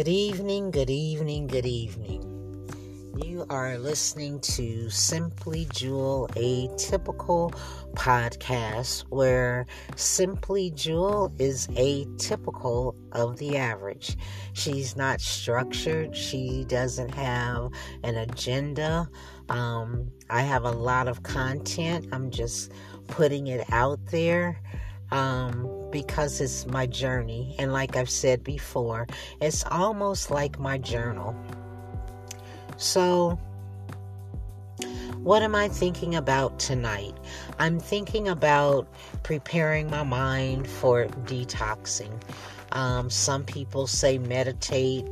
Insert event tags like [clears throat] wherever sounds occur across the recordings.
Good evening, good evening, good evening. You are listening to Simply Jewel, a typical podcast where Simply Jewel is atypical of the average. She's not structured, she doesn't have an agenda. Um, I have a lot of content, I'm just putting it out there um, because it's my journey. And like I've said before, it's almost like my journal. So, what am I thinking about tonight? I'm thinking about preparing my mind for detoxing. Um, some people say meditate,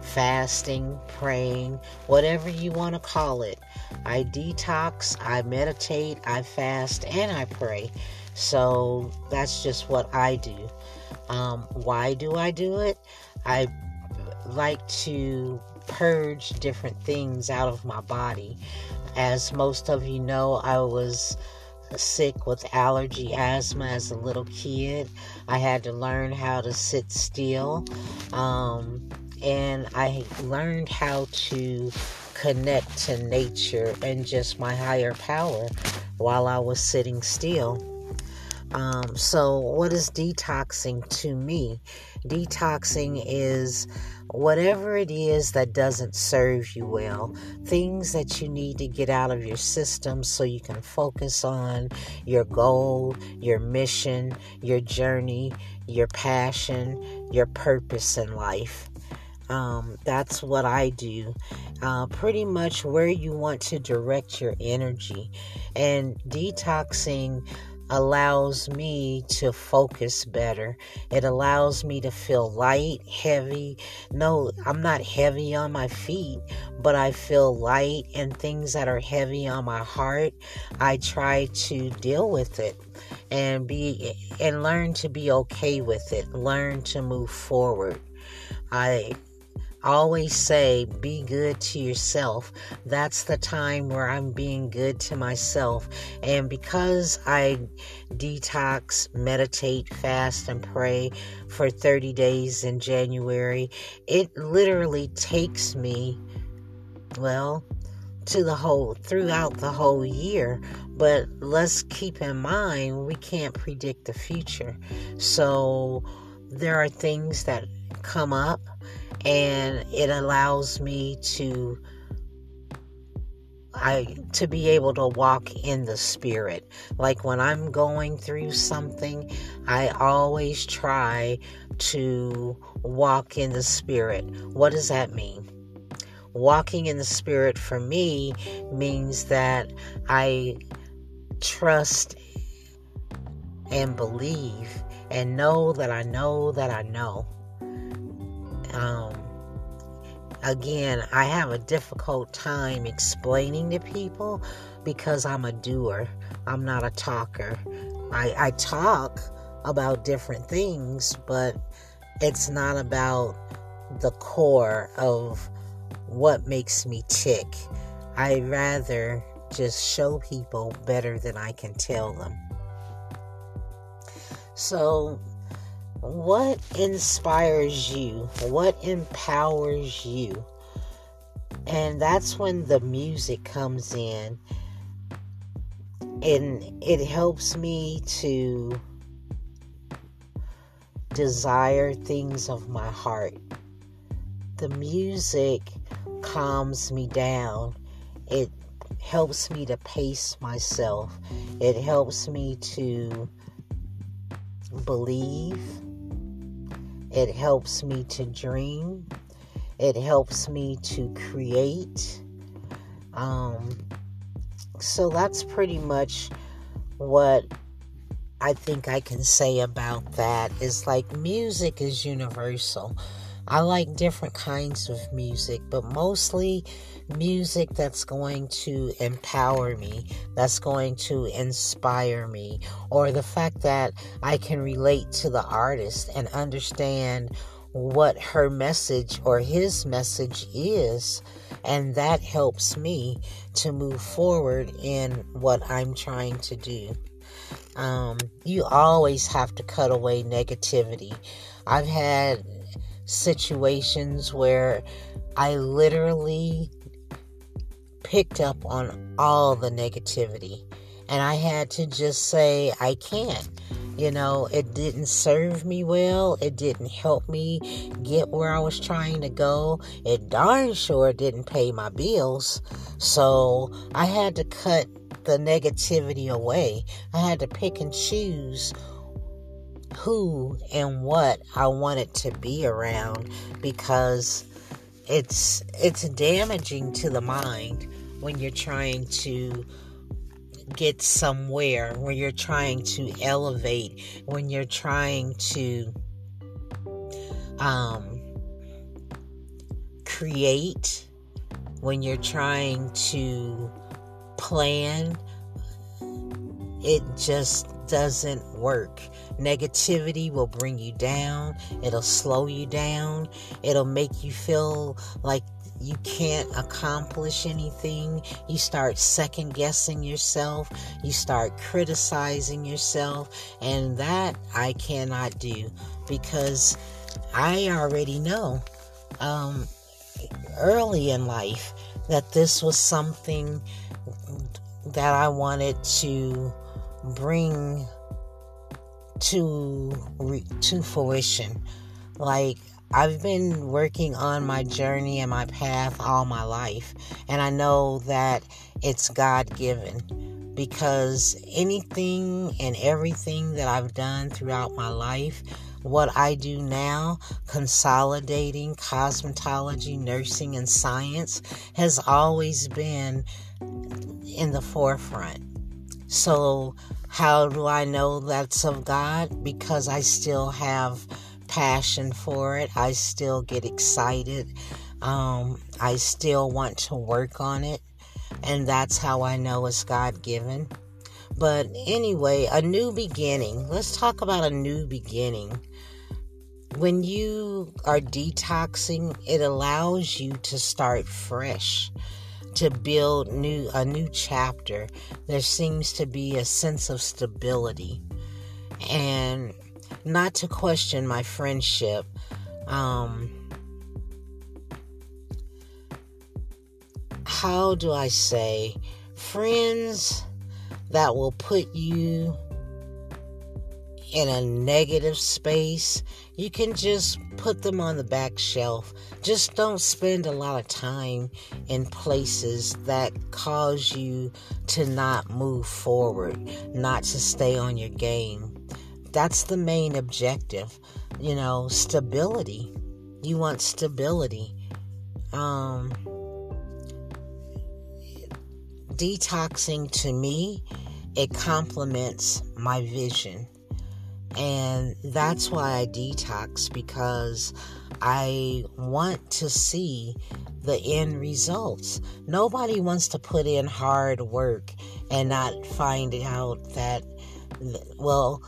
fasting, praying, whatever you want to call it. I detox, I meditate, I fast, and I pray. So that's just what I do. Um, why do I do it? I like to purge different things out of my body. As most of you know, I was sick with allergy asthma as a little kid. I had to learn how to sit still. Um, and I learned how to connect to nature and just my higher power while I was sitting still. Um, so, what is detoxing to me? Detoxing is whatever it is that doesn't serve you well, things that you need to get out of your system so you can focus on your goal, your mission, your journey, your passion, your purpose in life. Um, that's what I do. Uh, pretty much where you want to direct your energy. And detoxing allows me to focus better. It allows me to feel light, heavy. No, I'm not heavy on my feet, but I feel light and things that are heavy on my heart. I try to deal with it and be and learn to be okay with it. Learn to move forward. I always say, be good to yourself. That's the time where I'm being good to myself. And because I detox, meditate, fast, and pray for 30 days in January, it literally takes me, well, to the whole throughout the whole year but let's keep in mind we can't predict the future so there are things that come up and it allows me to I to be able to walk in the spirit. Like when I'm going through something, I always try to walk in the spirit. What does that mean? Walking in the spirit for me means that I trust and believe and know that I know that I know um, again, I have a difficult time explaining to people because I'm a doer. I'm not a talker. I, I talk about different things, but it's not about the core of what makes me tick. I rather just show people better than I can tell them. So what inspires you? What empowers you? And that's when the music comes in. And it helps me to desire things of my heart. The music calms me down. It helps me to pace myself. It helps me to believe it helps me to dream. It helps me to create. Um, so that's pretty much what I think I can say about that. Is like music is universal. I like different kinds of music, but mostly music that's going to empower me, that's going to inspire me, or the fact that I can relate to the artist and understand what her message or his message is. And that helps me to move forward in what I'm trying to do. Um, you always have to cut away negativity. I've had situations where I literally picked up on all the negativity. And I had to just say, I can't. You know, it didn't serve me well. It didn't help me get where I was trying to go. It darn sure didn't pay my bills. So I had to cut the negativity away. I had to pick and choose who and what I wanted to be around because it's it's damaging to the mind when you're trying to get somewhere, when you're trying to elevate, when you're trying to um, create, when you're trying to plan, it just doesn't work. Negativity will bring you down, it'll slow you down, it'll make you feel like you can't accomplish anything. You start second guessing yourself. You start criticizing yourself. And that I cannot do because I already know um, early in life that this was something that I wanted to bring to to fruition. Like I've been working on my journey and my path all my life, and I know that it's God given because anything and everything that I've done throughout my life, what I do now, consolidating cosmetology, nursing, and science, has always been in the forefront. So, how do I know that's of God? Because I still have passion for it. I still get excited. Um, I still want to work on it. And that's how I know it's God given. But anyway, a new beginning. Let's talk about a new beginning. When you are detoxing, it allows you to start fresh, to build new a new chapter. There seems to be a sense of stability. And not to question my friendship. Um, how do I say? Friends that will put you in a negative space, you can just put them on the back shelf. Just don't spend a lot of time in places that cause you to not move forward, not to stay on your game. That's the main objective. You know, stability. You want stability. Um, detoxing to me, it complements my vision. And that's why I detox because I want to see the end results. Nobody wants to put in hard work and not find out that, well,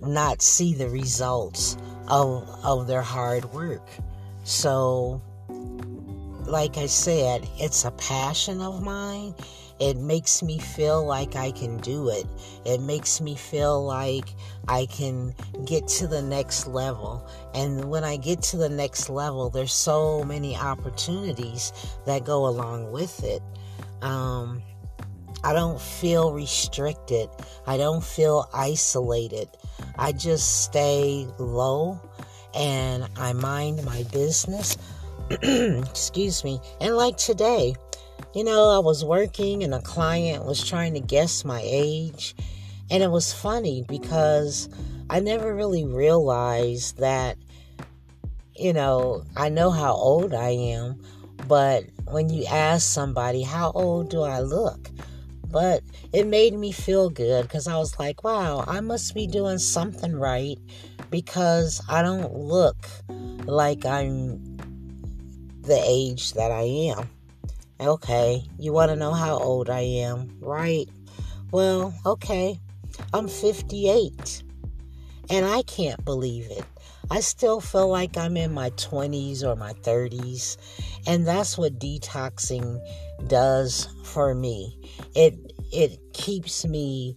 not see the results of of their hard work. So like I said, it's a passion of mine. It makes me feel like I can do it. It makes me feel like I can get to the next level. And when I get to the next level, there's so many opportunities that go along with it. Um, I don't feel restricted. I don't feel isolated. I just stay low and I mind my business. [clears throat] Excuse me. And like today, you know, I was working and a client was trying to guess my age. And it was funny because I never really realized that, you know, I know how old I am, but when you ask somebody, how old do I look? But it made me feel good because I was like, wow, I must be doing something right because I don't look like I'm the age that I am. Okay, you want to know how old I am, right? Well, okay, I'm 58 and I can't believe it. I still feel like I'm in my 20s or my 30s, and that's what detoxing does for me. It it keeps me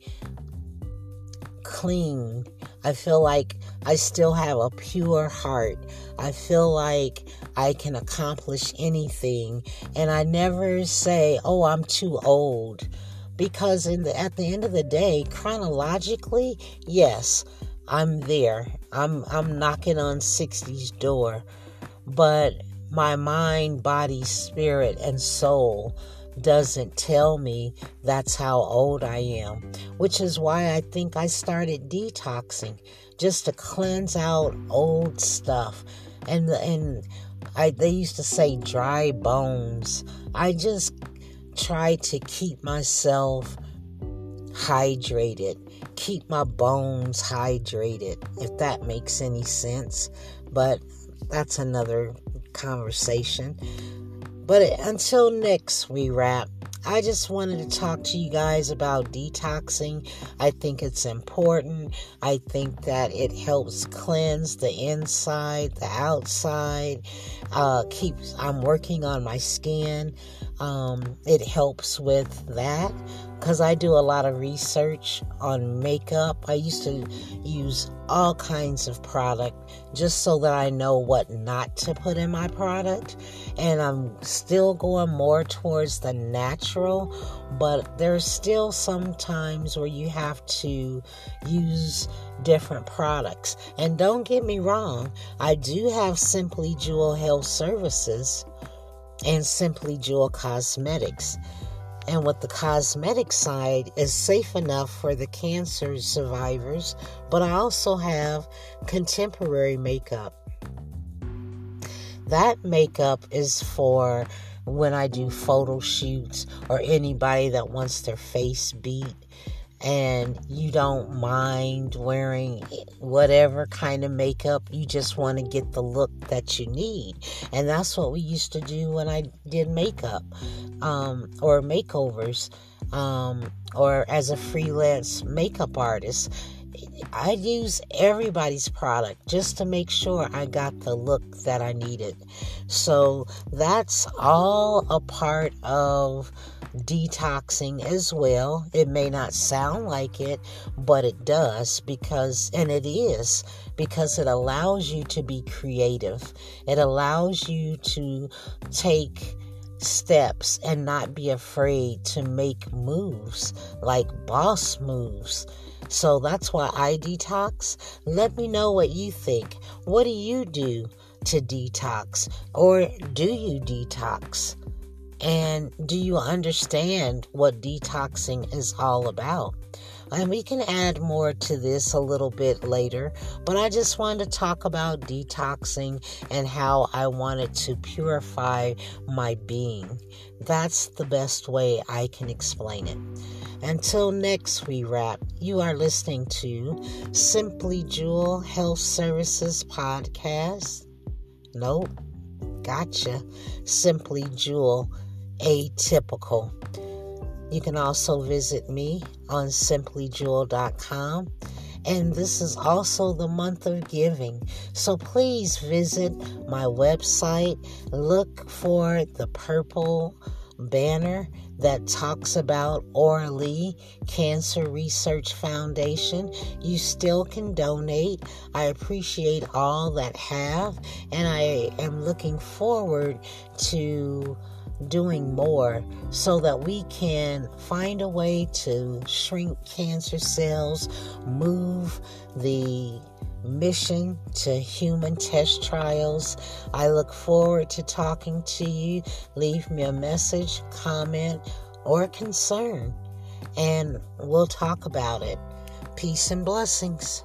clean. I feel like I still have a pure heart. I feel like I can accomplish anything. And I never say, oh, I'm too old. Because in the, at the end of the day, chronologically, yes, I'm there. I'm I'm knocking on 60's door. But my mind, body, spirit, and soul doesn't tell me that's how old I am, which is why I think I started detoxing just to cleanse out old stuff. And and I they used to say dry bones. I just try to keep myself hydrated, keep my bones hydrated, if that makes any sense. But that's another conversation. But until next we wrap, I just wanted to talk to you guys about detoxing. I think it's important. I think that it helps cleanse the inside, the outside. Uh, keeps. I'm working on my skin. Um, it helps with that because I do a lot of research on makeup. I used to use all kinds of product just so that I know what not to put in my product. And I'm still going more towards the natural, but there's still some times where you have to use different products. And don't get me wrong, I do have Simply Jewel Health Services and Simply Jewel Cosmetics. And with the cosmetic side is safe enough for the cancer survivors, but I also have contemporary makeup. That makeup is for when I do photo shoots or anybody that wants their face beat and you don't mind wearing whatever kind of makeup, you just want to get the look that you need. And that's what we used to do when I did makeup um, or makeovers um, or as a freelance makeup artist. I use everybody's product just to make sure I got the look that I needed. So that's all a part of detoxing as well. It may not sound like it, but it does because, and it is, because it allows you to be creative. It allows you to take steps and not be afraid to make moves like boss moves. So that's why I detox. Let me know what you think. What do you do to detox? Or do you detox? And do you understand what detoxing is all about? And we can add more to this a little bit later, but I just wanted to talk about detoxing and how I wanted to purify my being. That's the best way I can explain it. Until next we wrap, you are listening to Simply Jewel Health Services Podcast. Nope, gotcha. Simply Jewel atypical. You can also visit me on simplyjewel.com. And this is also the month of giving. So please visit my website. Look for the purple banner that talks about Lee Cancer Research Foundation. You still can donate. I appreciate all that have, and I am looking forward to doing more so that we can find a way to shrink cancer cells, move the mission to human test trials. I look forward to talking to you. Leave me a message, comment, or concern, and we'll talk about it. Peace and blessings.